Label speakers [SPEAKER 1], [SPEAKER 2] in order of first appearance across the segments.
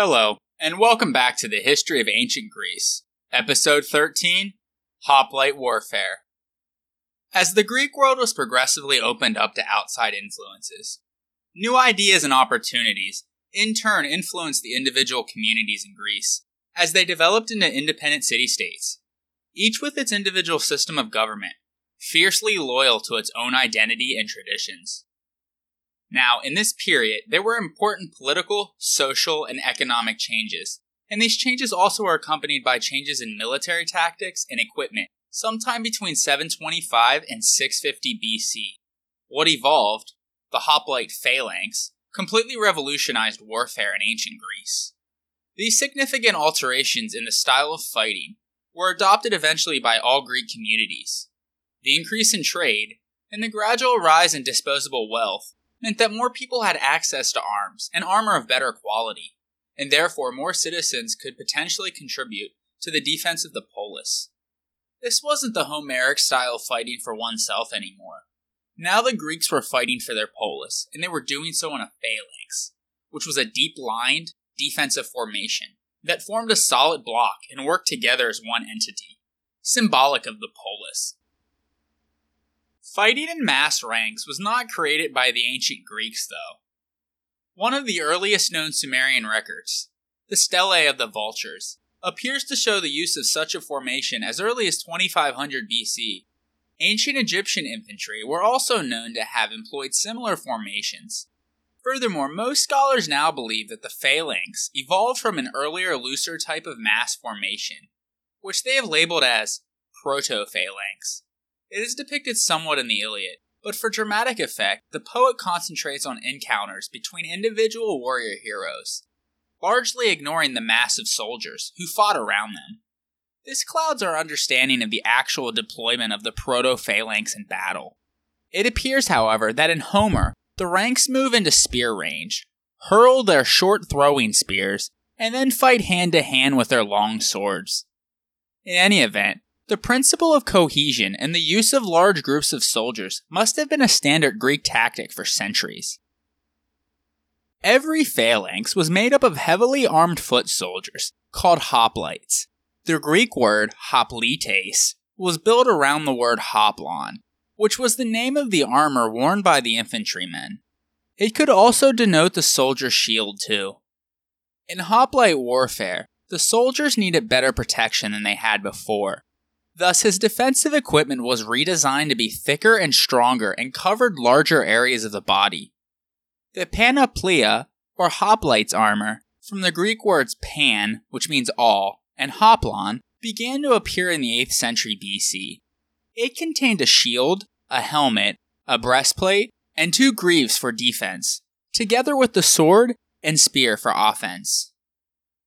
[SPEAKER 1] Hello, and welcome back to the History of Ancient Greece, Episode 13 Hoplite Warfare. As the Greek world was progressively opened up to outside influences, new ideas and opportunities in turn influenced the individual communities in Greece as they developed into independent city states, each with its individual system of government, fiercely loyal to its own identity and traditions. Now, in this period, there were important political, social, and economic changes, and these changes also were accompanied by changes in military tactics and equipment sometime between 725 and 650 BC. What evolved, the hoplite phalanx, completely revolutionized warfare in ancient Greece. These significant alterations in the style of fighting were adopted eventually by all Greek communities. The increase in trade and the gradual rise in disposable wealth meant that more people had access to arms and armor of better quality, and therefore more citizens could potentially contribute to the defense of the polis. This wasn't the Homeric style of fighting for oneself anymore. Now the Greeks were fighting for their polis, and they were doing so in a phalanx, which was a deep lined defensive formation that formed a solid block and worked together as one entity, symbolic of the polis. Fighting in mass ranks was not created by the ancient Greeks, though. One of the earliest known Sumerian records, the Stele of the Vultures, appears to show the use of such a formation as early as 2500 BC. Ancient Egyptian infantry were also known to have employed similar formations. Furthermore, most scholars now believe that the phalanx evolved from an earlier, looser type of mass formation, which they have labeled as proto-phalanx. It is depicted somewhat in the Iliad, but for dramatic effect, the poet concentrates on encounters between individual warrior heroes, largely ignoring the mass of soldiers who fought around them. This clouds our understanding of the actual deployment of the proto phalanx in battle. It appears, however, that in Homer, the ranks move into spear range, hurl their short throwing spears, and then fight hand to hand with their long swords. In any event, the principle of cohesion and the use of large groups of soldiers must have been a standard Greek tactic for centuries. Every phalanx was made up of heavily armed foot soldiers, called hoplites. The Greek word hoplites was built around the word hoplon, which was the name of the armor worn by the infantrymen. It could also denote the soldier's shield, too. In hoplite warfare, the soldiers needed better protection than they had before. Thus, his defensive equipment was redesigned to be thicker and stronger and covered larger areas of the body. The panoplia, or hoplite's armor, from the Greek words pan, which means all, and hoplon, began to appear in the 8th century BC. It contained a shield, a helmet, a breastplate, and two greaves for defense, together with the sword and spear for offense.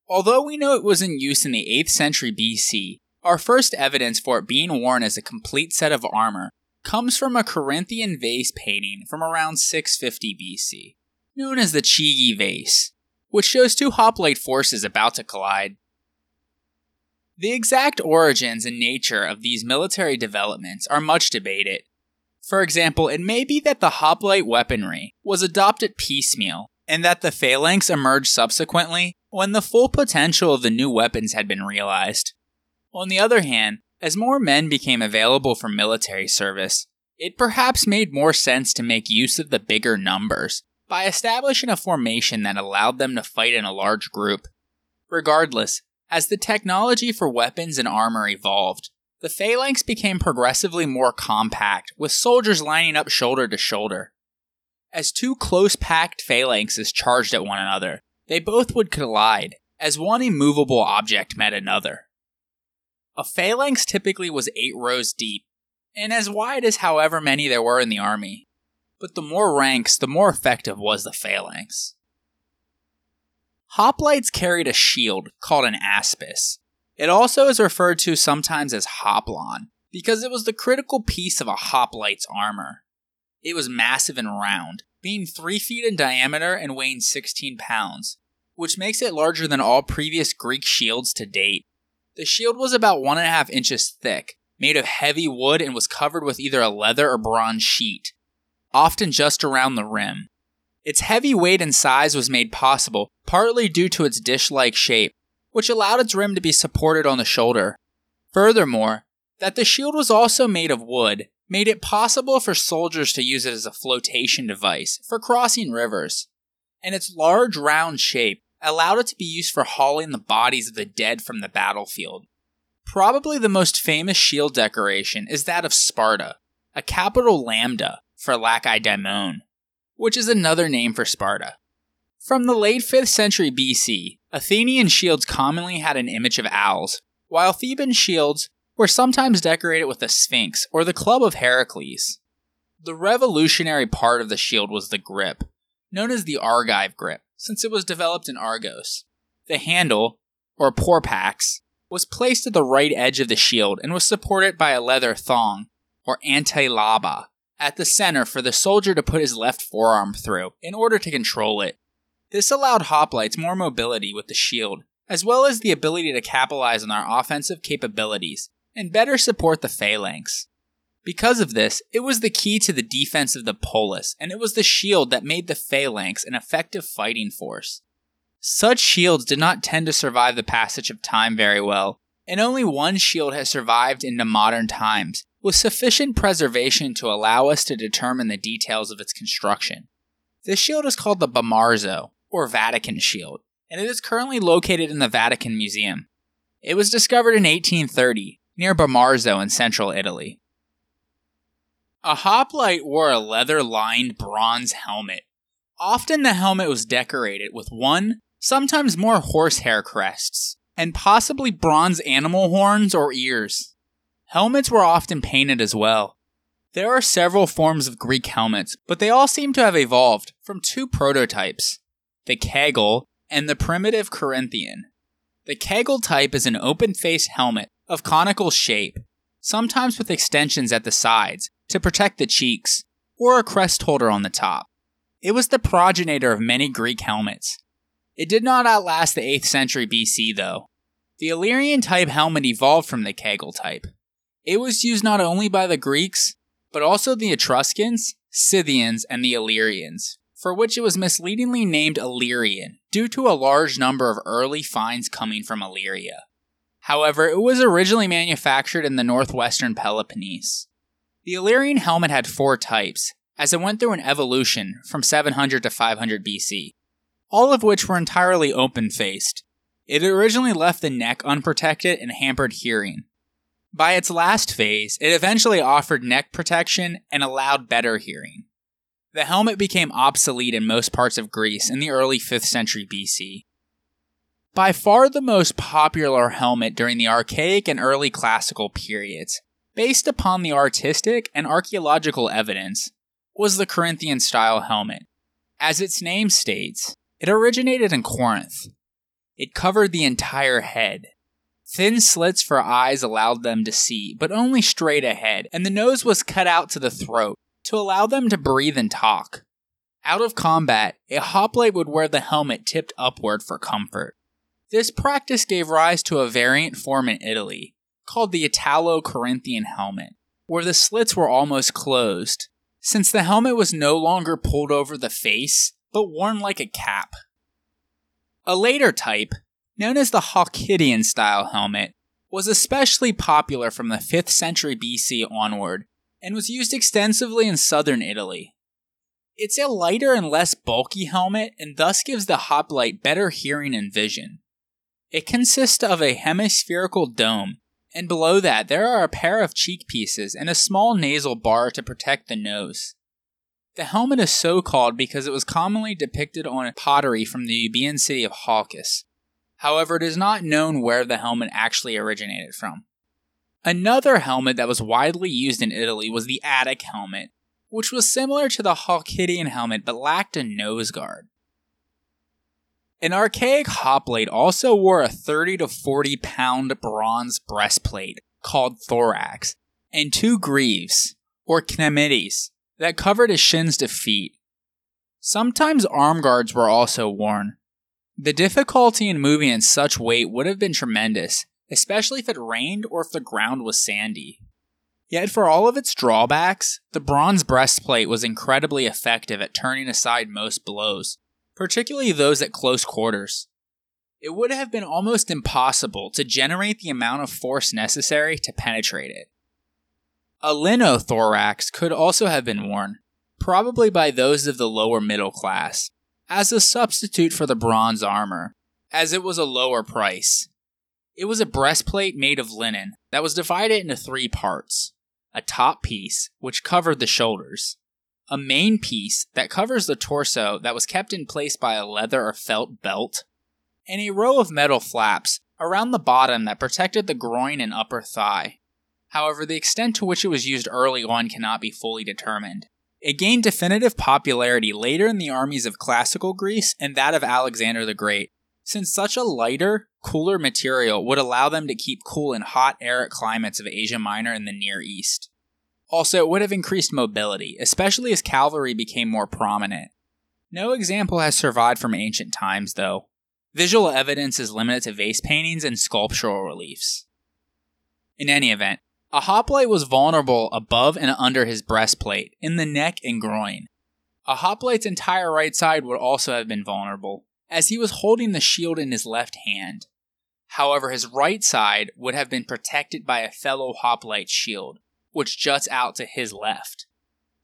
[SPEAKER 1] Although we know it was in use in the 8th century BC, our first evidence for it being worn as a complete set of armor comes from a Corinthian vase painting from around 650 BC known as the Chigi vase, which shows two hoplite forces about to collide. The exact origins and nature of these military developments are much debated. For example, it may be that the hoplite weaponry was adopted piecemeal, and that the phalanx emerged subsequently when the full potential of the new weapons had been realized. On the other hand, as more men became available for military service, it perhaps made more sense to make use of the bigger numbers by establishing a formation that allowed them to fight in a large group. Regardless, as the technology for weapons and armor evolved, the phalanx became progressively more compact, with soldiers lining up shoulder to shoulder. As two close packed phalanxes charged at one another, they both would collide, as one immovable object met another. A phalanx typically was eight rows deep, and as wide as however many there were in the army but the more ranks, the more effective was the phalanx. Hoplites carried a shield called an aspis. It also is referred to sometimes as hoplon because it was the critical piece of a hoplite's armor. It was massive and round, being 3 feet in diameter and weighing 16 pounds, which makes it larger than all previous Greek shields to date. The shield was about 1.5 inches thick, made of heavy wood, and was covered with either a leather or bronze sheet, often just around the rim. Its heavy weight and size was made possible partly due to its dish like shape, which allowed its rim to be supported on the shoulder. Furthermore, that the shield was also made of wood made it possible for soldiers to use it as a flotation device for crossing rivers, and its large round shape allowed it to be used for hauling the bodies of the dead from the battlefield. Probably the most famous shield decoration is that of Sparta, a capital lambda for Lacedaemon, which is another name for Sparta. From the late 5th century BC, Athenian shields commonly had an image of owls, while Theban shields were sometimes decorated with a sphinx or the club of Heracles. The revolutionary part of the shield was the grip, known as the Argive grip, since it was developed in Argos. The handle, or porpax, was placed at the right edge of the shield and was supported by a leather thong, or antelaba, at the center for the soldier to put his left forearm through in order to control it. This allowed hoplites more mobility with the shield, as well as the ability to capitalize on their offensive capabilities and better support the phalanx. Because of this, it was the key to the defense of the polis, and it was the shield that made the phalanx an effective fighting force. Such shields did not tend to survive the passage of time very well, and only one shield has survived into modern times, with sufficient preservation to allow us to determine the details of its construction. This shield is called the Bomarzo, or Vatican Shield, and it is currently located in the Vatican Museum. It was discovered in 1830 near Bomarzo in central Italy. A hoplite wore a leather lined bronze helmet. Often the helmet was decorated with one, sometimes more horsehair crests, and possibly bronze animal horns or ears. Helmets were often painted as well. There are several forms of Greek helmets, but they all seem to have evolved from two prototypes the Kegel and the primitive Corinthian. The Kegel type is an open face helmet of conical shape, sometimes with extensions at the sides to protect the cheeks, or a crest holder on the top. It was the progenitor of many Greek helmets. It did not outlast the 8th century BC, though. The Illyrian type helmet evolved from the Kegel type. It was used not only by the Greeks, but also the Etruscans, Scythians, and the Illyrians, for which it was misleadingly named Illyrian due to a large number of early finds coming from Illyria. However, it was originally manufactured in the northwestern Peloponnese. The Illyrian helmet had four types, as it went through an evolution from 700 to 500 BC, all of which were entirely open faced. It originally left the neck unprotected and hampered hearing. By its last phase, it eventually offered neck protection and allowed better hearing. The helmet became obsolete in most parts of Greece in the early 5th century BC, by far the most popular helmet during the archaic and early classical periods, based upon the artistic and archaeological evidence, was the Corinthian style helmet. As its name states, it originated in Corinth. It covered the entire head. Thin slits for eyes allowed them to see, but only straight ahead, and the nose was cut out to the throat to allow them to breathe and talk. Out of combat, a hoplite would wear the helmet tipped upward for comfort. This practice gave rise to a variant form in Italy, called the Italo Corinthian helmet, where the slits were almost closed, since the helmet was no longer pulled over the face, but worn like a cap. A later type, known as the Halkidian style helmet, was especially popular from the 5th century BC onward and was used extensively in southern Italy. It's a lighter and less bulky helmet and thus gives the hoplite better hearing and vision. It consists of a hemispherical dome, and below that there are a pair of cheek pieces and a small nasal bar to protect the nose. The helmet is so called because it was commonly depicted on pottery from the Euboean city of Halkis. However, it is not known where the helmet actually originated from. Another helmet that was widely used in Italy was the Attic helmet, which was similar to the Halkidian helmet but lacked a nose guard. An archaic hoplite also wore a 30 to 40 pound bronze breastplate called thorax and two greaves, or chlamydes, that covered his shins to feet. Sometimes arm guards were also worn. The difficulty in moving in such weight would have been tremendous, especially if it rained or if the ground was sandy. Yet, for all of its drawbacks, the bronze breastplate was incredibly effective at turning aside most blows, particularly those at close quarters. It would have been almost impossible to generate the amount of force necessary to penetrate it. A linothorax could also have been worn, probably by those of the lower middle class, as a substitute for the bronze armor, as it was a lower price. It was a breastplate made of linen that was divided into three parts a top piece, which covered the shoulders, a main piece that covers the torso that was kept in place by a leather or felt belt, and a row of metal flaps around the bottom that protected the groin and upper thigh. However, the extent to which it was used early on cannot be fully determined. It gained definitive popularity later in the armies of classical Greece and that of Alexander the Great, since such a lighter, cooler material would allow them to keep cool in hot, arid climates of Asia Minor and the Near East. Also, it would have increased mobility, especially as cavalry became more prominent. No example has survived from ancient times, though. Visual evidence is limited to vase paintings and sculptural reliefs. In any event, a hoplite was vulnerable above and under his breastplate, in the neck and groin. A hoplite's entire right side would also have been vulnerable, as he was holding the shield in his left hand. However, his right side would have been protected by a fellow hoplite's shield, which juts out to his left.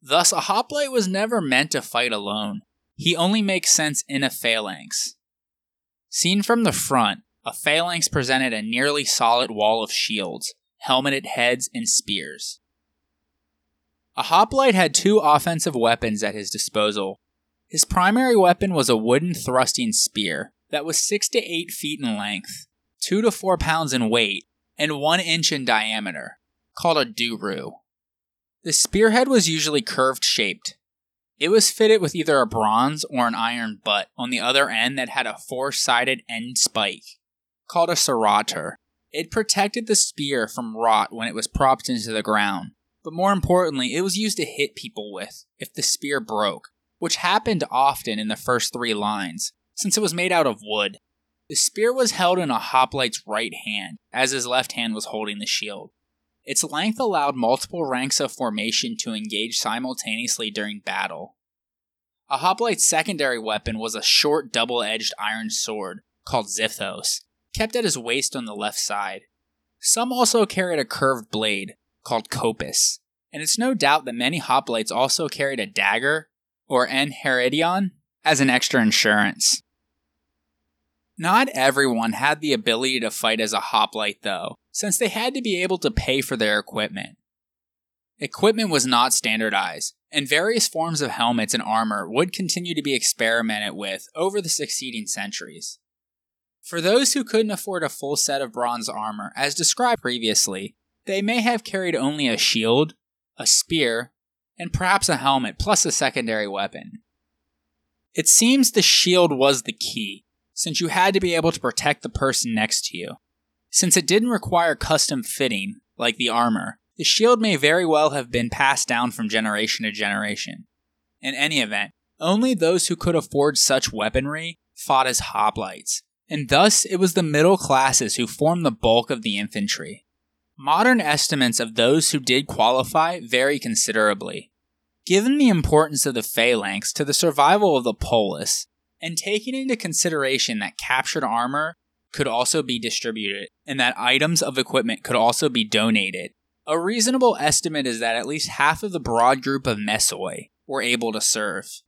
[SPEAKER 1] Thus, a hoplite was never meant to fight alone. He only makes sense in a phalanx. Seen from the front, a phalanx presented a nearly solid wall of shields, helmeted heads, and spears. A hoplite had two offensive weapons at his disposal his primary weapon was a wooden thrusting spear that was 6 to 8 feet in length, 2 to 4 pounds in weight, and 1 inch in diameter, called a duru. The spearhead was usually curved shaped. It was fitted with either a bronze or an iron butt on the other end that had a four sided end spike, called a sauroter. It protected the spear from rot when it was propped into the ground, but more importantly, it was used to hit people with if the spear broke, which happened often in the first three lines, since it was made out of wood. The spear was held in a hoplite's right hand, as his left hand was holding the shield. Its length allowed multiple ranks of formation to engage simultaneously during battle. A hoplite's secondary weapon was a short double edged iron sword, called xiphos, kept at his waist on the left side. Some also carried a curved blade, called kopis, and it's no doubt that many hoplites also carried a dagger or enchiridion as an extra insurance. Not everyone had the ability to fight as a hoplite, though, since they had to be able to pay for their equipment. Equipment was not standardized, and various forms of helmets and armor would continue to be experimented with over the succeeding centuries. For those who couldn't afford a full set of bronze armor, as described previously, they may have carried only a shield, a spear, and perhaps a helmet plus a secondary weapon. It seems the shield was the key, since you had to be able to protect the person next to you. Since it didn't require custom fitting, like the armor, the shield may very well have been passed down from generation to generation. In any event, only those who could afford such weaponry fought as hoplites, and thus it was the middle classes who formed the bulk of the infantry. Modern estimates of those who did qualify vary considerably. Given the importance of the phalanx to the survival of the polis, and taking into consideration that captured armor could also be distributed and that items of equipment could also be donated, a reasonable estimate is that at least half of the broad group of mesoi were able to serve.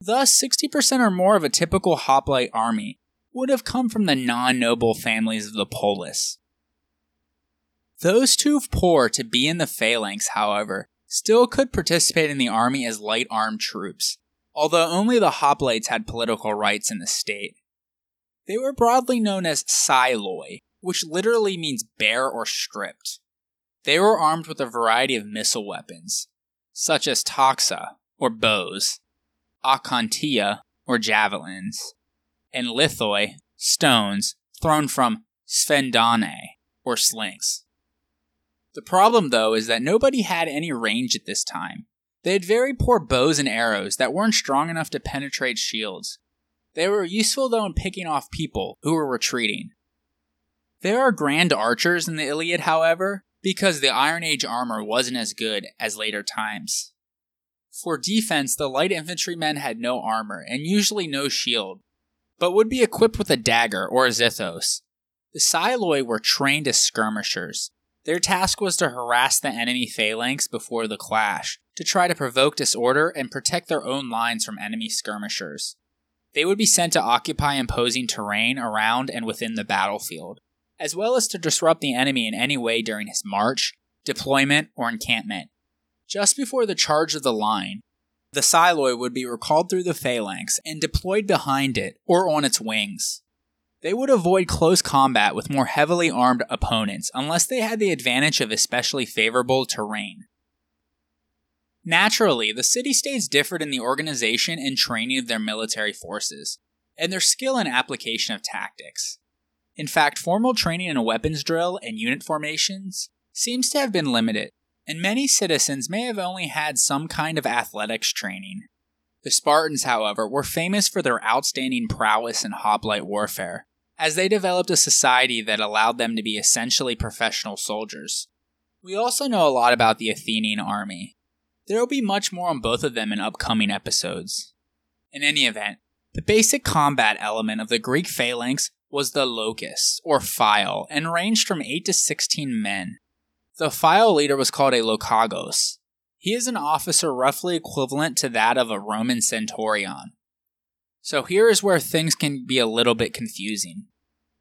[SPEAKER 1] Thus, 60% or more of a typical hoplite army would have come from the non noble families of the polis. Those too poor to be in the phalanx, however, still could participate in the army as light armed troops, although only the hoplites had political rights in the state. They were broadly known as Psiloi, which literally means bare or stripped. They were armed with a variety of missile weapons, such as toxa, or bows, akontia, or javelins, and lithoi, stones, thrown from sphendonai, or slings. The problem, though, is that nobody had any range at this time. They had very poor bows and arrows that weren't strong enough to penetrate shields. They were useful, though, in picking off people who were retreating. There are grand archers in the Iliad, however, because the Iron Age armor wasn't as good as later times. For defense, the light infantrymen had no armor and usually no shield, but would be equipped with a dagger or a xiphos. The Psiloi were trained as skirmishers. Their task was to harass the enemy phalanx before the clash, to try to provoke disorder and protect their own lines from enemy skirmishers. They would be sent to occupy imposing terrain around and within the battlefield, as well as to disrupt the enemy in any way during his march, deployment, or encampment. Just before the charge of the line, the Psiloi would be recalled through the phalanx and deployed behind it or on its wings. They would avoid close combat with more heavily armed opponents unless they had the advantage of especially favorable terrain. Naturally, the city states differed in the organization and training of their military forces, and their skill and application of tactics. In fact, formal training in a weapons drill and unit formations seems to have been limited, and many citizens may have only had some kind of athletics training. The Spartans, however, were famous for their outstanding prowess in hoplite warfare, as they developed a society that allowed them to be essentially professional soldiers. We also know a lot about the Athenian army. There will be much more on both of them in upcoming episodes. In any event, the basic combat element of the Greek phalanx was the lochos, or file, and ranged from 8 to 16 men. The file leader was called a lochagos. He is an officer roughly equivalent to that of a Roman centurion. So here is where things can be a little bit confusing.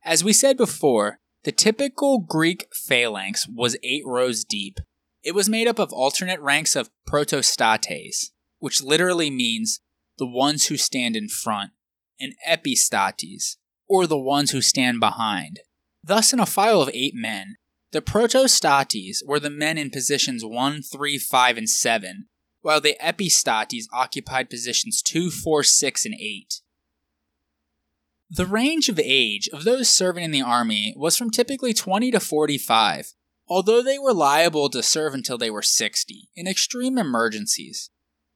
[SPEAKER 1] As we said before, the typical Greek phalanx was eight rows deep. It was made up of alternate ranks of protostates, which literally means the ones who stand in front, and epistates, or the ones who stand behind. Thus, in a file of eight men, the protostates were the men in positions 1, 3, 5, and 7, while the epistates occupied positions 2, 4, 6, and 8. The range of age of those serving in the army was from typically 20 to 45, although they were liable to serve until they were 60 in extreme emergencies.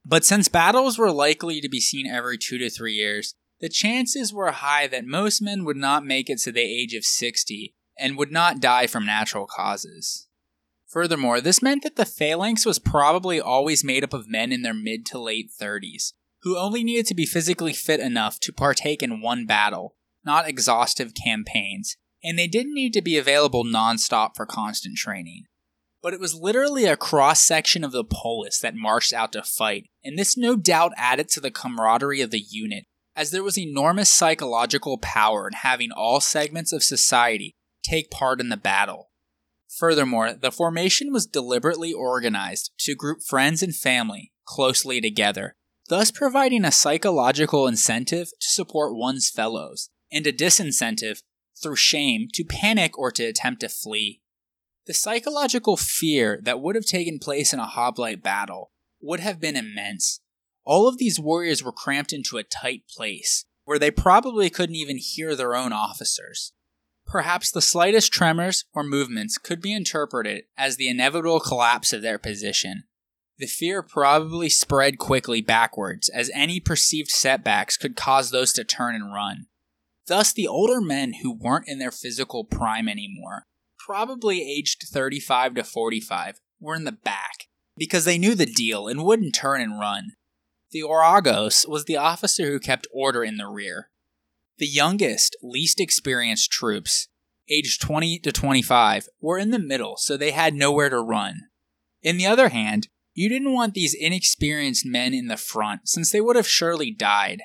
[SPEAKER 1] But since battles were likely to be seen every 2 to 3 years, the chances were high that most men would not make it to the age of 60 and would not die from natural causes. Furthermore, this meant that the phalanx was probably always made up of men in their mid to late 30s, who only needed to be physically fit enough to partake in one battle, not exhaustive campaigns, and they didn't need to be available non-stop for constant training. But it was literally a cross section of the polis that marched out to fight, and this no doubt added to the camaraderie of the unit, as there was enormous psychological power in having all segments of society take part in the battle. Furthermore, the formation was deliberately organized to group friends and family closely together, thus providing a psychological incentive to support one's fellows, and a disincentive, through shame, to panic or to attempt to flee. The psychological fear that would have taken place in a hoplite battle would have been immense. All of these warriors were cramped into a tight place, where they probably couldn't even hear their own officers. Perhaps the slightest tremors or movements could be interpreted as the inevitable collapse of their position. The fear probably spread quickly backwards, as any perceived setbacks could cause those to turn and run. Thus, the older men who weren't in their physical prime anymore, probably aged 35 to 45, were in the back, because they knew the deal and wouldn't turn and run. The ouragos was the officer who kept order in the rear, the youngest, least experienced troops, aged 20 to 25, were in the middle, so they had nowhere to run. In the other hand, you didn't want these inexperienced men in the front, since they would have surely died.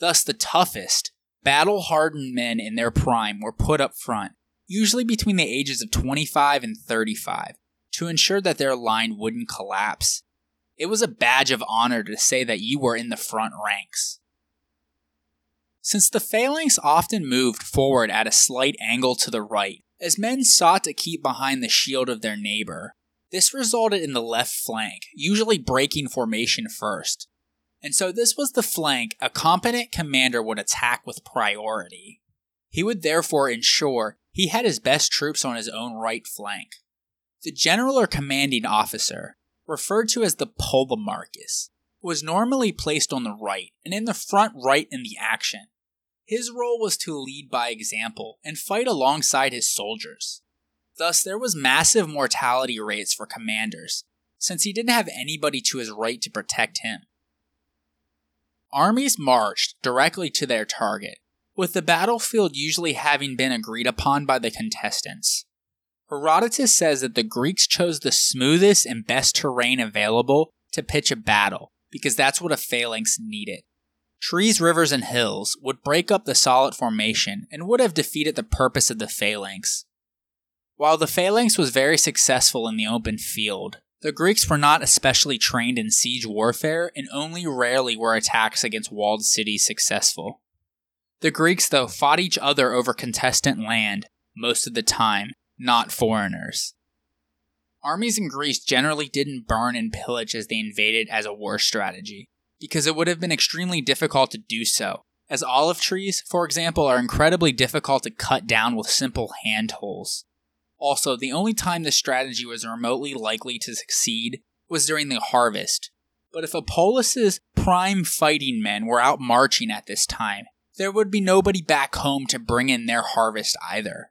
[SPEAKER 1] Thus, the toughest, battle hardened men in their prime were put up front, usually between the ages of 25 and 35, to ensure that their line wouldn't collapse. It was a badge of honor to say that you were in the front ranks. Since the phalanx often moved forward at a slight angle to the right, as men sought to keep behind the shield of their neighbor, this resulted in the left flank, usually breaking formation first. And so this was the flank a competent commander would attack with priority. He would therefore ensure he had his best troops on his own right flank. The general or commanding officer, referred to as the polemarchus, was normally placed on the right and in the front right in the action, his role was to lead by example and fight alongside his soldiers. Thus, there was massive mortality rates for commanders, since he didn't have anybody to his right to protect him. Armies marched directly to their target, with the battlefield usually having been agreed upon by the contestants. Herodotus says that the Greeks chose the smoothest and best terrain available to pitch a battle, because that's what a phalanx needed. Trees, rivers, and hills would break up the solid formation and would have defeated the purpose of the phalanx. While the phalanx was very successful in the open field, the Greeks were not especially trained in siege warfare, and only rarely were attacks against walled cities successful. The Greeks, though, fought each other over contestant land most of the time, not foreigners. Armies in Greece generally didn't burn and pillage as they invaded as a war strategy, because it would have been extremely difficult to do so, as olive trees, for example, are incredibly difficult to cut down with simple hand tools. Also, the only time this strategy was remotely likely to succeed was during the harvest. But if Apollus's prime fighting men were out marching at this time, there would be nobody back home to bring in their harvest either.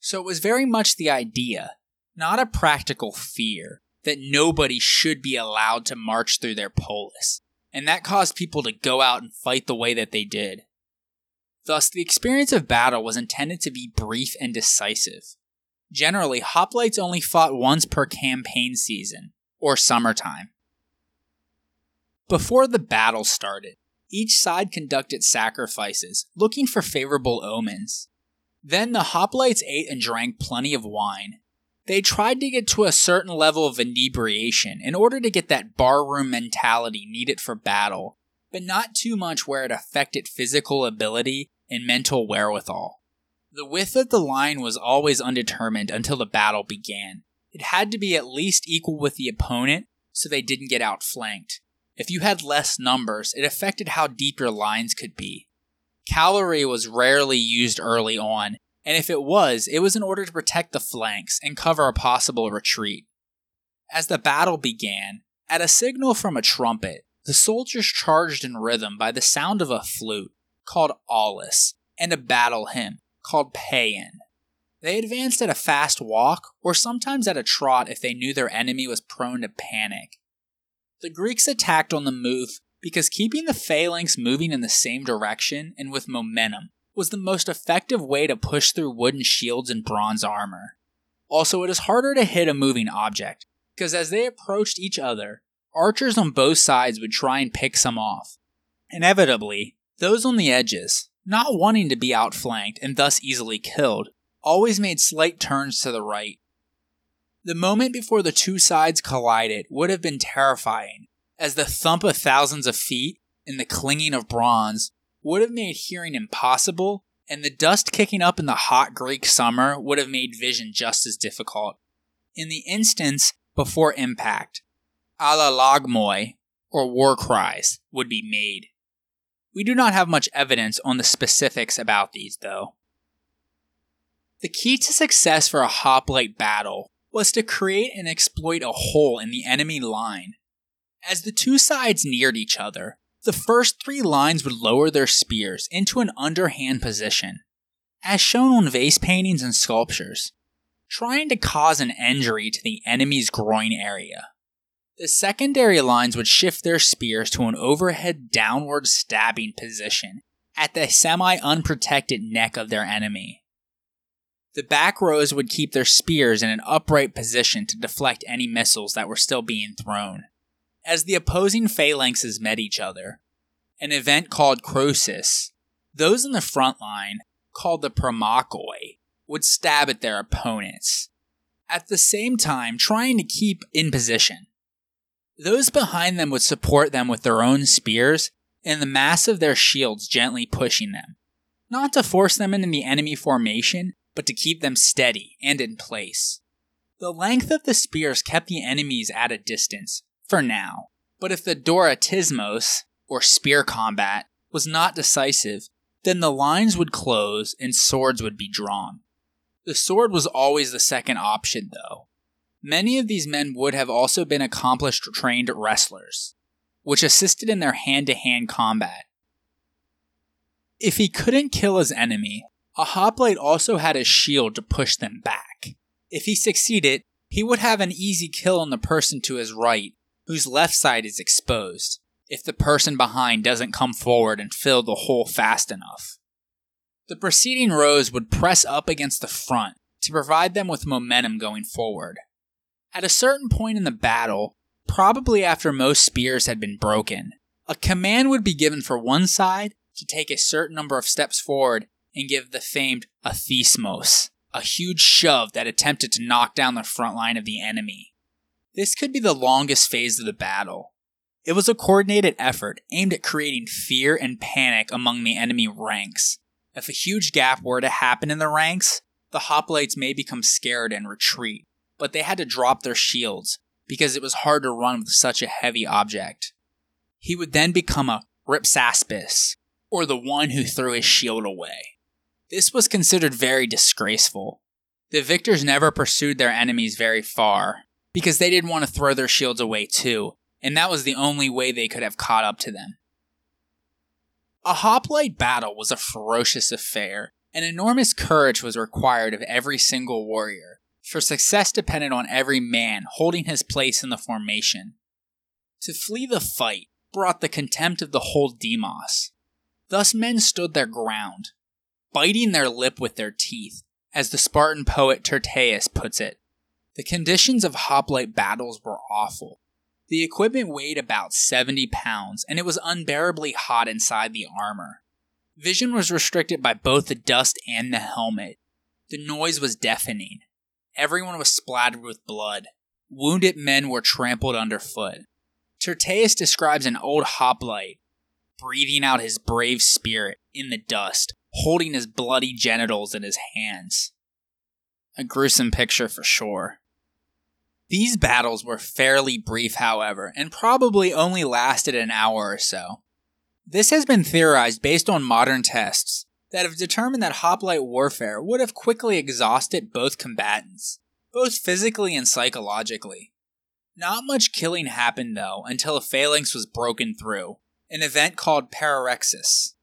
[SPEAKER 1] So it was very much the idea, not a practical fear, that nobody should be allowed to march through their polis, and that caused people to go out and fight the way that they did. Thus, the experience of battle was intended to be brief and decisive. Generally, hoplites only fought once per campaign season, or summertime. Before the battle started, each side conducted sacrifices, looking for favorable omens. Then the hoplites ate and drank plenty of wine. They tried to get to a certain level of inebriation in order to get that barroom mentality needed for battle, but not too much where it affected physical ability and mental wherewithal. The width of the line was always undetermined until the battle began. It had to be at least equal with the opponent so they didn't get outflanked. If you had less numbers, it affected how deep your lines could be. Cavalry was rarely used early on, and if it was, it was in order to protect the flanks and cover a possible retreat. As the battle began, at a signal from a trumpet, the soldiers charged in rhythm by the sound of a flute, called aulos, and a battle hymn, called Paean. They advanced at a fast walk, or sometimes at a trot if they knew their enemy was prone to panic. The Greeks attacked on the move because keeping the phalanx moving in the same direction and with momentum was the most effective way to push through wooden shields and bronze armor. Also, it is harder to hit a moving object, because as they approached each other, archers on both sides would try and pick some off. Inevitably, those on the edges, not wanting to be outflanked and thus easily killed, always made slight turns to the right. The moment before the two sides collided would have been terrifying, as the thump of thousands of feet and the clinging of bronze would have made hearing impossible, and the dust kicking up in the hot Greek summer would have made vision just as difficult. In the instance before impact, alalagmoi, or war cries, would be made. We do not have much evidence on the specifics about these, though. The key to success for a hoplite battle was to create and exploit a hole in the enemy line. As the two sides neared each other, the first three lines would lower their spears into an underhand position, as shown on vase paintings and sculptures, trying to cause an injury to the enemy's groin area. The secondary lines would shift their spears to an overhead downward stabbing position at the semi unprotected neck of their enemy. The back rows would keep their spears in an upright position to deflect any missiles that were still being thrown. As the opposing phalanxes met each other, an event called Croesus, those in the front line, called the Promachoi, would stab at their opponents, at the same time trying to keep in position. Those behind them would support them with their own spears and the mass of their shields gently pushing them, not to force them into the enemy formation, but to keep them steady and in place. The length of the spears kept the enemies at a distance, for now, but if the Doratismos, or spear combat, was not decisive, then the lines would close and swords would be drawn. The sword was always the second option, though, Many of these men would have also been accomplished trained wrestlers, which assisted in their hand to hand combat. If he couldn't kill his enemy, a hoplite also had a shield to push them back. If he succeeded, he would have an easy kill on the person to his right, whose left side is exposed, if the person behind doesn't come forward and fill the hole fast enough. The preceding rows would press up against the front to provide them with momentum going forward. At a certain point in the battle, probably after most spears had been broken, a command would be given for one side to take a certain number of steps forward and give the famed othismos, a huge shove that attempted to knock down the front line of the enemy. This could be the longest phase of the battle. It was a coordinated effort aimed at creating fear and panic among the enemy ranks. If a huge gap were to happen in the ranks, the hoplites may become scared and retreat, but they had to drop their shields because it was hard to run with such a heavy object. He would then become a Rhipsaspis, or the one who threw his shield away. This was considered very disgraceful. The victors never pursued their enemies very far, because they didn't want to throw their shields away too, and that was the only way they could have caught up to them. A hoplite battle was a ferocious affair, and enormous courage was required of every single warrior, for success depended on every man holding his place in the formation. To flee the fight brought the contempt of the whole demos. Thus men stood their ground, biting their lip with their teeth, as the Spartan poet Tyrtaeus puts it. The conditions of hoplite battles were awful. The equipment weighed about 70 pounds, and it was unbearably hot inside the armor. Vision was restricted by both the dust and the helmet. The noise was deafening. Everyone was splattered with blood. Wounded men were trampled underfoot. Tyrtaeus describes an old hoplite breathing out his brave spirit in the dust, holding his bloody genitals in his hands. A gruesome picture for sure. These battles were fairly brief, however, and probably only lasted an hour or so. This has been theorized based on modern tests that have determined that hoplite warfare would have quickly exhausted both combatants, both physically and psychologically. Not much killing happened though until a phalanx was broken through, an event called Pararrhexis.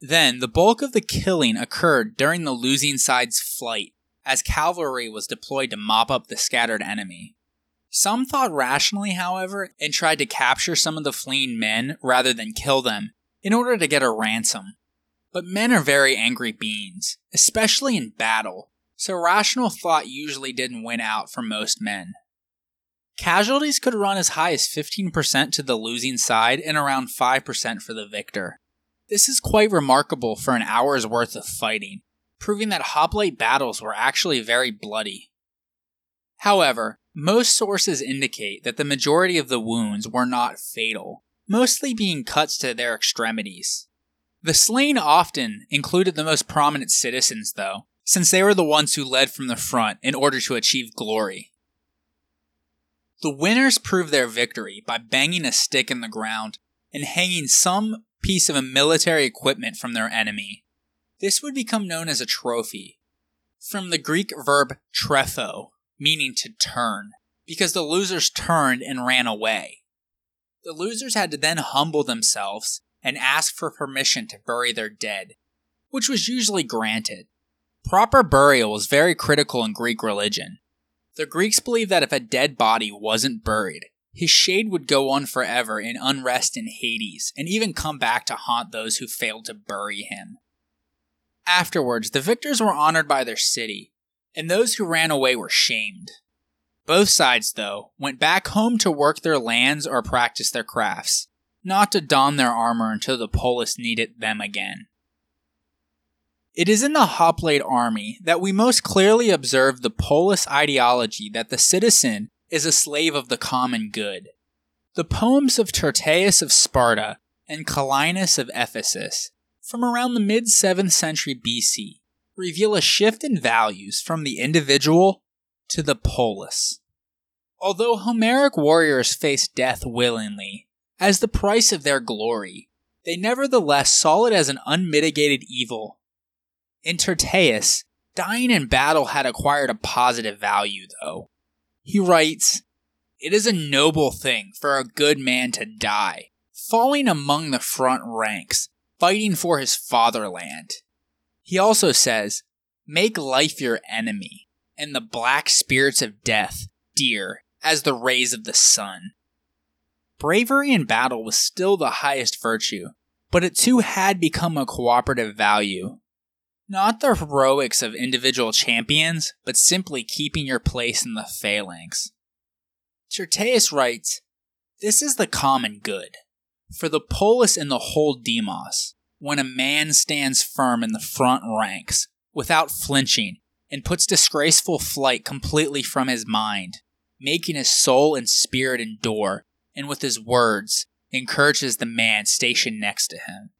[SPEAKER 1] Then, the bulk of the killing occurred during the losing side's flight, as cavalry was deployed to mop up the scattered enemy. Some thought rationally, however, and tried to capture some of the fleeing men rather than kill them in order to get a ransom. But men are very angry beings, especially in battle, so rational thought usually didn't win out for most men. Casualties could run as high as 15% to the losing side and around 5% for the victor. This is quite remarkable for an hour's worth of fighting, proving that hoplite battles were actually very bloody. However, most sources indicate that the majority of the wounds were not fatal, mostly being cuts to their extremities. The slain often included the most prominent citizens, though, since they were the ones who led from the front in order to achieve glory. The winners proved their victory by banging a stick in the ground and hanging some piece of a military equipment from their enemy. This would become known as a trophy, from the Greek verb trepho, meaning to turn, because the losers turned and ran away. The losers had to then humble themselves and ask for permission to bury their dead, which was usually granted. Proper burial was very critical in Greek religion, the Greeks believed that if a dead body wasn't buried, his shade would go on forever in unrest in Hades, and even come back to haunt those who failed to bury him. Afterwards, the victors were honored by their city, and those who ran away were shamed. Both sides, though, went back home to work their lands or practice their crafts, not to don their armor until the polis needed them again. It is in the hoplite army that we most clearly observe the polis ideology that the citizen is a slave of the common good. The poems of Tyrtaeus of Sparta and Callinus of Ephesus, from around the mid 7th century BC, reveal a shift in values from the individual to the polis. Although Homeric warriors faced death willingly, as the price of their glory, they nevertheless saw it as an unmitigated evil in Tyrtaeus, dying in battle had acquired a positive value, though. He writes, It is a noble thing for a good man to die, falling among the front ranks, fighting for his fatherland. He also says, Make life your enemy, and the black spirits of death dear as the rays of the sun. Bravery in battle was still the highest virtue, but it too had become a cooperative value. Not the heroics of individual champions, but simply keeping your place in the phalanx. Tyrtaeus writes, This is the common good. For the polis and the whole demos, when a man stands firm in the front ranks, without flinching, and puts disgraceful flight completely from his mind, making his soul and spirit endure, and with his words encourages the man stationed next to him.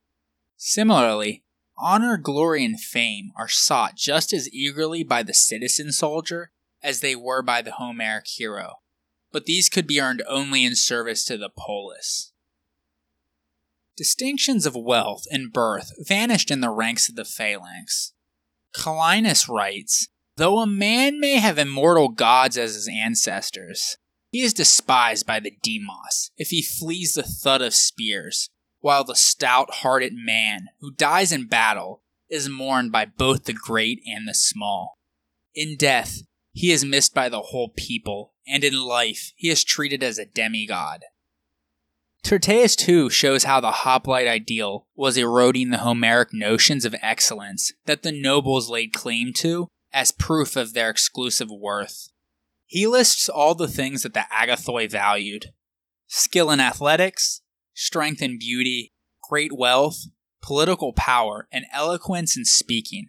[SPEAKER 1] Similarly, honor, glory, and fame are sought just as eagerly by the citizen soldier as they were by the Homeric hero, but these could be earned only in service to the polis. Distinctions of wealth and birth vanished in the ranks of the phalanx. Callinus writes Though a man may have immortal gods as his ancestors, he is despised by the demos if he flees the thud of spears, while the stout hearted man who dies in battle is mourned by both the great and the small. In death, he is missed by the whole people, and in life, he is treated as a demigod. Tyrtaeus too shows how the hoplite ideal was eroding the Homeric notions of excellence that the nobles laid claim to as proof of their exclusive worth. He lists all the things that the agathoi valued skill in athletics, strength and beauty, great wealth, political power, and eloquence in speaking,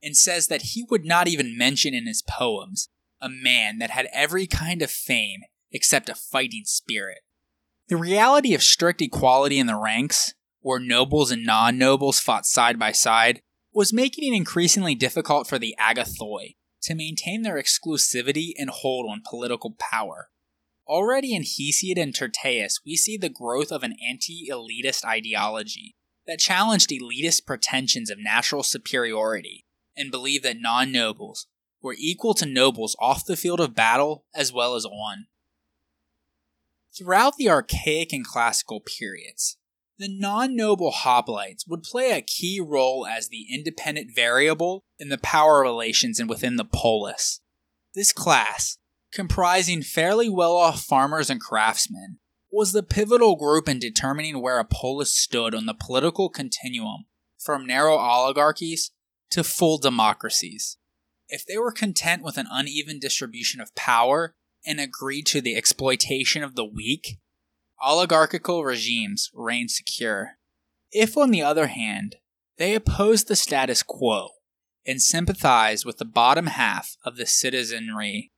[SPEAKER 1] and says that he would not even mention in his poems a man that had every kind of fame except a fighting spirit. The reality of strict equality in the ranks, where nobles and non nobles fought side by side, was making it increasingly difficult for the agathoi to maintain their exclusivity and hold on political power. Already in Hesiod and Tyrtaeus, we see the growth of an anti elitist ideology that challenged elitist pretensions of natural superiority and believed that non nobles were equal to nobles off the field of battle as well as on. Throughout the archaic and classical periods, the non noble hoplites would play a key role as the independent variable in the power relations and within the polis. This class, comprising fairly well off farmers and craftsmen, was the pivotal group in determining where a polis stood on the political continuum from narrow oligarchies to full democracies. If they were content with an uneven distribution of power and agreed to the exploitation of the weak, oligarchical regimes reigned secure. If, on the other hand, they opposed the status quo and sympathized with the bottom half of the citizenry,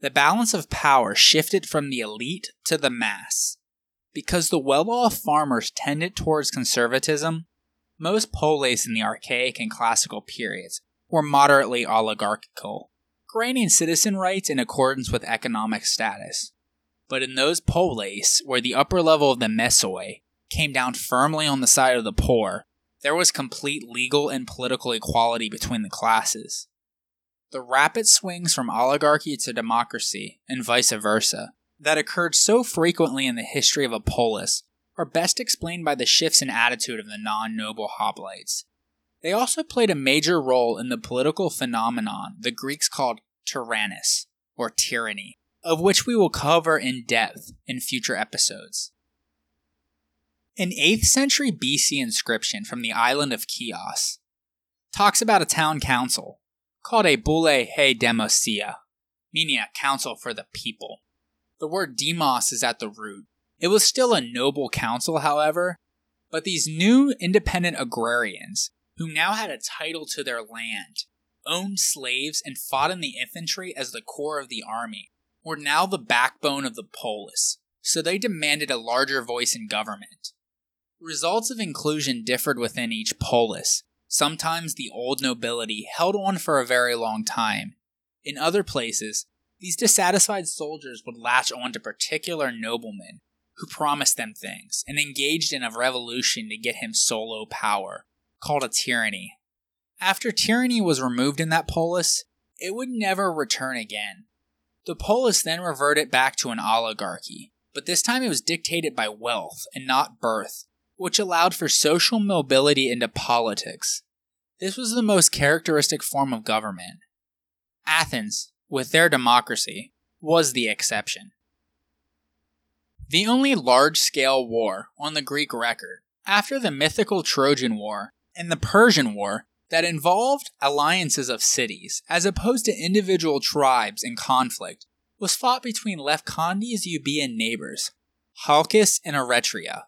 [SPEAKER 1] the balance of power shifted from the elite to the mass. Because the well off farmers tended towards conservatism, most polis in the archaic and classical periods were moderately oligarchical granting citizen rights in accordance with economic status. But in those polis, where the upper level of the mesoi came down firmly on the side of the poor, there was complete legal and political equality between the classes. The rapid swings from oligarchy to democracy, and vice versa, that occurred so frequently in the history of a polis are best explained by the shifts in attitude of the non noble hoplites. They also played a major role in the political phenomenon the Greeks called tyrannus, or tyranny, of which we will cover in depth in future episodes. An 8th century BC inscription from the island of Chios talks about a town council called a boule he demosia, meaning a council for the people. The word demos is at the root. It was still a noble council, however, but these new independent agrarians who now had a title to their land, owned slaves, and fought in the infantry as the core of the army, were now the backbone of the polis, so they demanded a larger voice in government. Results of inclusion differed within each polis. Sometimes the old nobility held on for a very long time. In other places, these dissatisfied soldiers would latch on to particular noblemen who promised them things and engaged in a revolution to get him solo power called a tyranny. After tyranny was removed in that polis, it would never return again. The polis then reverted back to an oligarchy, but this time it was dictated by wealth and not birth, which allowed for social mobility into politics. This was the most characteristic form of government. Athens, with their democracy, was the exception. The only large scale war on the Greek record, after the mythical Trojan War and the Persian War, that involved alliances of cities as opposed to individual tribes in conflict, was fought between Lefkandi's Euboean neighbors, Halkis and Eretria.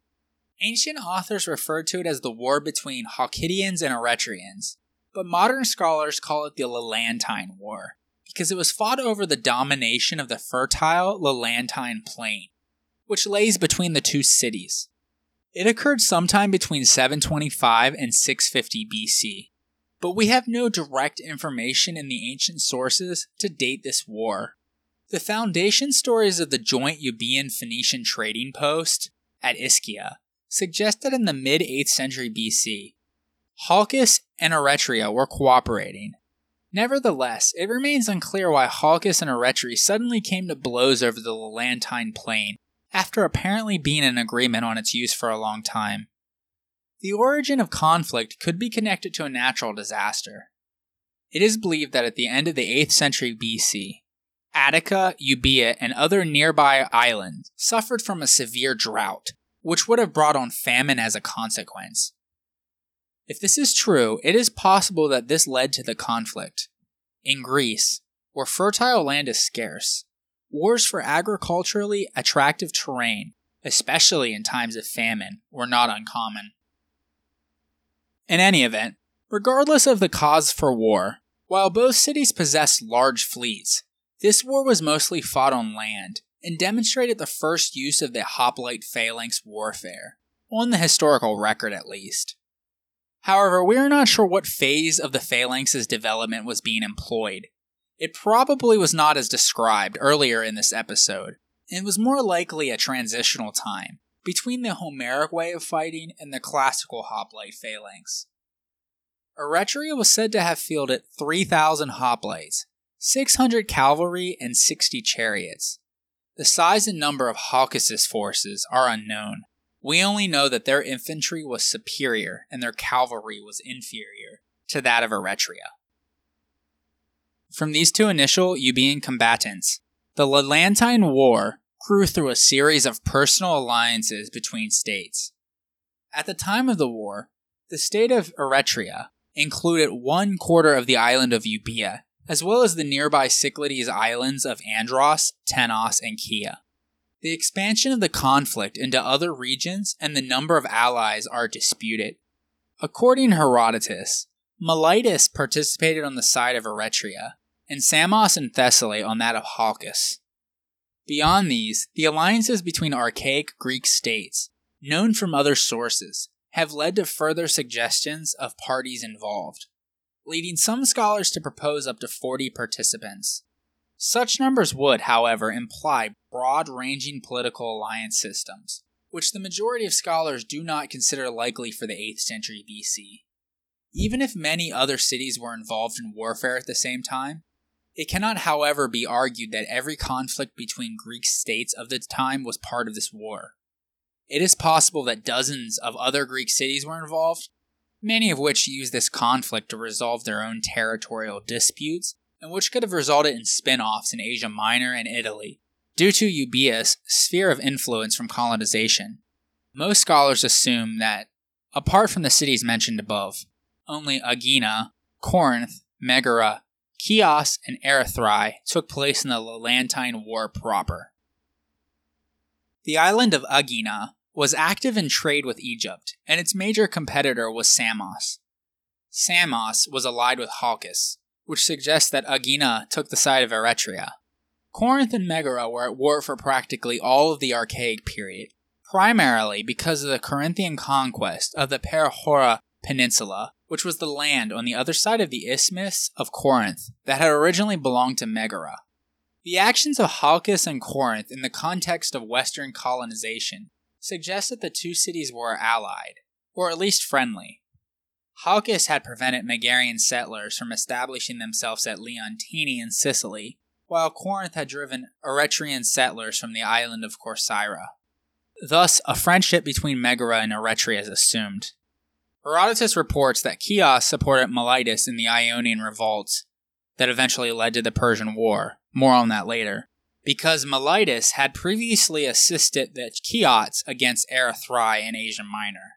[SPEAKER 1] Ancient authors referred to it as the war between Halkidians and Eretrians, but modern scholars call it the Lelantine War because it was fought over the domination of the fertile Lelantine plain, which lays between the two cities. It occurred sometime between 725 and 650 BC, but we have no direct information in the ancient sources to date this war. The foundation stories of the joint Euboean Phoenician trading post at Ischia suggest that in the mid 8th century BC, Chalkis and Eretria were cooperating. Nevertheless, it remains unclear why Chalkis and Eretria suddenly came to blows over the Lelantine plain after apparently being in agreement on its use for a long time. The origin of conflict could be connected to a natural disaster. It is believed that at the end of the 8th century BC, Attica, Euboea, and other nearby islands suffered from a severe drought, which would have brought on famine as a consequence. If this is true, it is possible that this led to the conflict. In Greece, where fertile land is scarce, wars for agriculturally attractive terrain, especially in times of famine, were not uncommon. In any event, regardless of the cause for war, while both cities possessed large fleets, this war was mostly fought on land and demonstrated the first use of the hoplite phalanx warfare, on the historical record at least. However, we are not sure what phase of the phalanx's development was being employed. It probably was not as described earlier in this episode, and was more likely a transitional time between the Homeric way of fighting and the classical hoplite phalanx. Eretria was said to have fielded 3,000 hoplites, 600 cavalry, and 60 chariots. The size and number of Chalkis's forces are unknown. We only know that their infantry was superior and their cavalry was inferior to that of Eretria. From these two initial Euboean combatants, the Lelantine War grew through a series of personal alliances between states. At the time of the war, the state of Eretria included one quarter of the island of Euboea as well as the nearby Cyclades islands of Andros, Tenos, and Kea. The expansion of the conflict into other regions and the number of allies are disputed. According to Herodotus, Miletus participated on the side of Eretria, and Samos and Thessaly on that of Chalkis. Beyond these, the alliances between archaic Greek states, known from other sources, have led to further suggestions of parties involved leading some scholars to propose up to 40 participants. Such numbers would, however, imply broad ranging political alliance systems, which the majority of scholars do not consider likely for the 8th century BC. Even if many other cities were involved in warfare at the same time, it cannot, however, be argued that every conflict between Greek states of the time was part of this war. It is possible that dozens of other Greek cities were involved, many of which used this conflict to resolve their own territorial disputes, and which could have resulted in spin offs in Asia Minor and Italy, due to Euboea's sphere of influence from colonization. Most scholars assume that, apart from the cities mentioned above, only Aegina, Corinth, Megara, Chios, and Erythrae took place in the Lelantine War proper. The island of Aegina was active in trade with Egypt, and its major competitor was Samos. Samos was allied with Chalkis, which suggests that Aegina took the side of Eretria. Corinth and Megara were at war for practically all of the Archaic period, primarily because of the Corinthian conquest of the Perachora Peninsula, which was the land on the other side of the Isthmus of Corinth that had originally belonged to Megara. The actions of Halkis and Corinth in the context of Western colonization suggest that the two cities were allied, or at least friendly. Halkis had prevented Megarian settlers from establishing themselves at Leontini in Sicily, while Corinth had driven Eretrian settlers from the island of Corcyra. Thus, a friendship between Megara and Eretria is assumed. Herodotus reports that Chios supported Miletus in the Ionian revolts, that eventually led to the Persian War. More on that later. Because Miletus had previously assisted the Chiots against Erythrae in Asia Minor.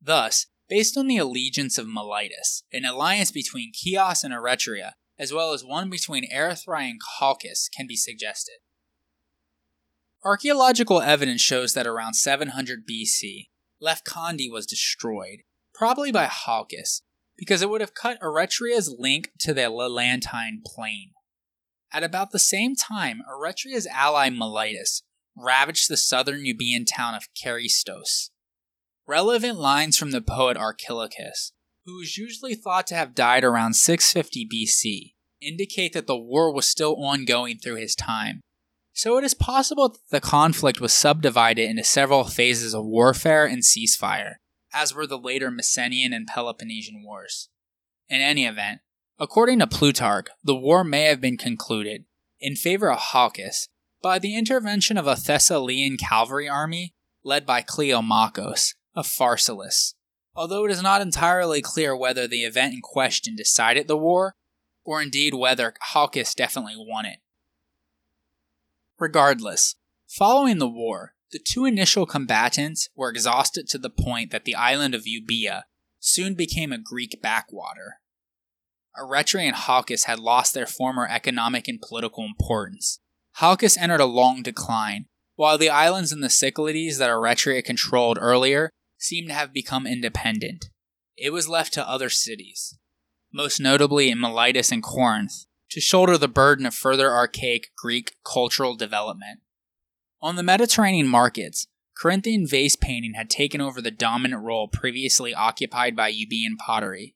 [SPEAKER 1] Thus, based on the allegiance of Miletus, an alliance between Chios and Eretria, as well as one between Erythrae and Chalkis, can be suggested. Archaeological evidence shows that around 700 BC, Lefkandi was destroyed, probably by Chalkis, because it would have cut Eretria's link to the Lelantine plain. At about the same time, Eretria's ally Miletus ravaged the southern Euboean town of Karystos. Relevant lines from the poet Archilochus, who is usually thought to have died around 650 BC, indicate that the war was still ongoing through his time. So it is possible that the conflict was subdivided into several phases of warfare and ceasefire, as were the later Messenian and Peloponnesian wars. In any event, according to Plutarch, the war may have been concluded, in favor of Chalkis, by the intervention of a Thessalian cavalry army led by Cleomachus of Pharsalus, although it is not entirely clear whether the event in question decided the war, or indeed whether Chalkis definitely won it. Regardless, following the war, the two initial combatants were exhausted to the point that the island of Euboea soon became a Greek backwater. Eretria and Chalkis had lost their former economic and political importance. Chalkis entered a long decline, while the islands in the Cyclades that Eretria controlled earlier seemed to have become independent. It was left to other cities, most notably in Miletus and Corinth, to shoulder the burden of further archaic Greek cultural development. On the Mediterranean markets, Corinthian vase painting had taken over the dominant role previously occupied by Euboean pottery.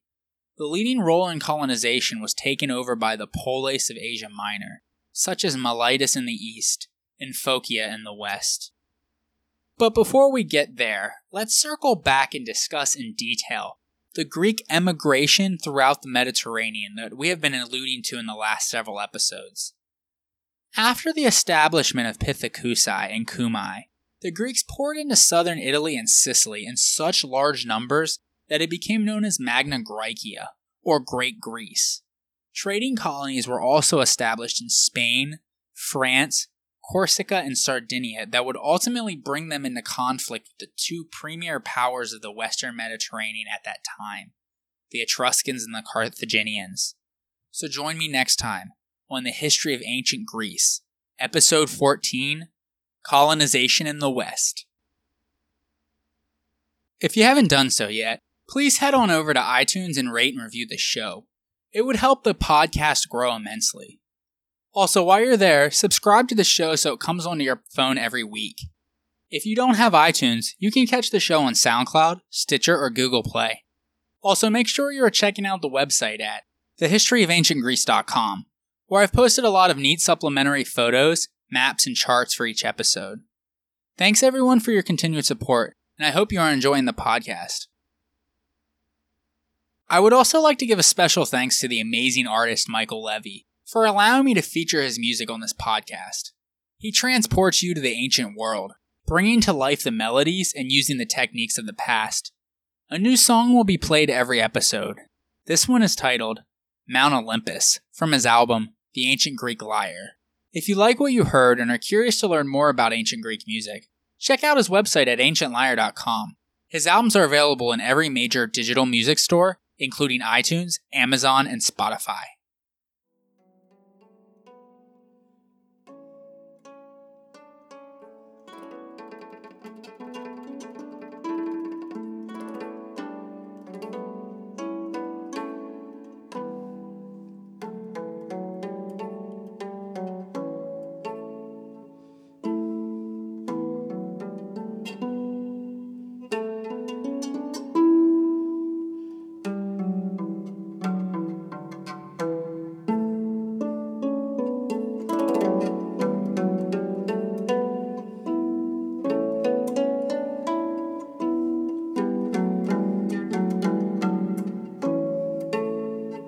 [SPEAKER 1] The leading role in colonization was taken over by the polis of Asia Minor, such as Miletus in the east and Phocaea in the west. But before we get there, let's circle back and discuss in detail the Greek emigration throughout the Mediterranean that we have been alluding to in the last several episodes. After the establishment of Pithecusae and Cumae, the Greeks poured into southern Italy and Sicily in such large numbers that it became known as Magna Graecia, or Great Greece. Trading colonies were also established in Spain, France, Corsica, and Sardinia that would ultimately bring them into conflict with the two premier powers of the Western Mediterranean at that time the Etruscans and the Carthaginians. So join me next time on the history of ancient Greece, episode 14 Colonization in the West. If you haven't done so yet, please head on over to iTunes and rate and review the show. It would help the podcast grow immensely. Also, while you're there, subscribe to the show so it comes onto your phone every week. If you don't have iTunes, you can catch the show on SoundCloud, Stitcher, or Google Play. Also, make sure you're checking out the website at thehistoryofancientgreece.com, where I've posted a lot of neat supplementary photos, maps, and charts for each episode. Thanks everyone for your continued support, and I hope you are enjoying the podcast. I would also like to give a special thanks to the amazing artist Michael Levy for allowing me to feature his music on this podcast. He transports you to the ancient world, bringing to life the melodies and using the techniques of the past. A new song will be played every episode. This one is titled Mount Olympus from his album The Ancient Greek Lyre. If you like what you heard and are curious to learn more about ancient Greek music, check out his website at ancientlyre.com. His albums are available in every major digital music store, including iTunes, Amazon, and Spotify.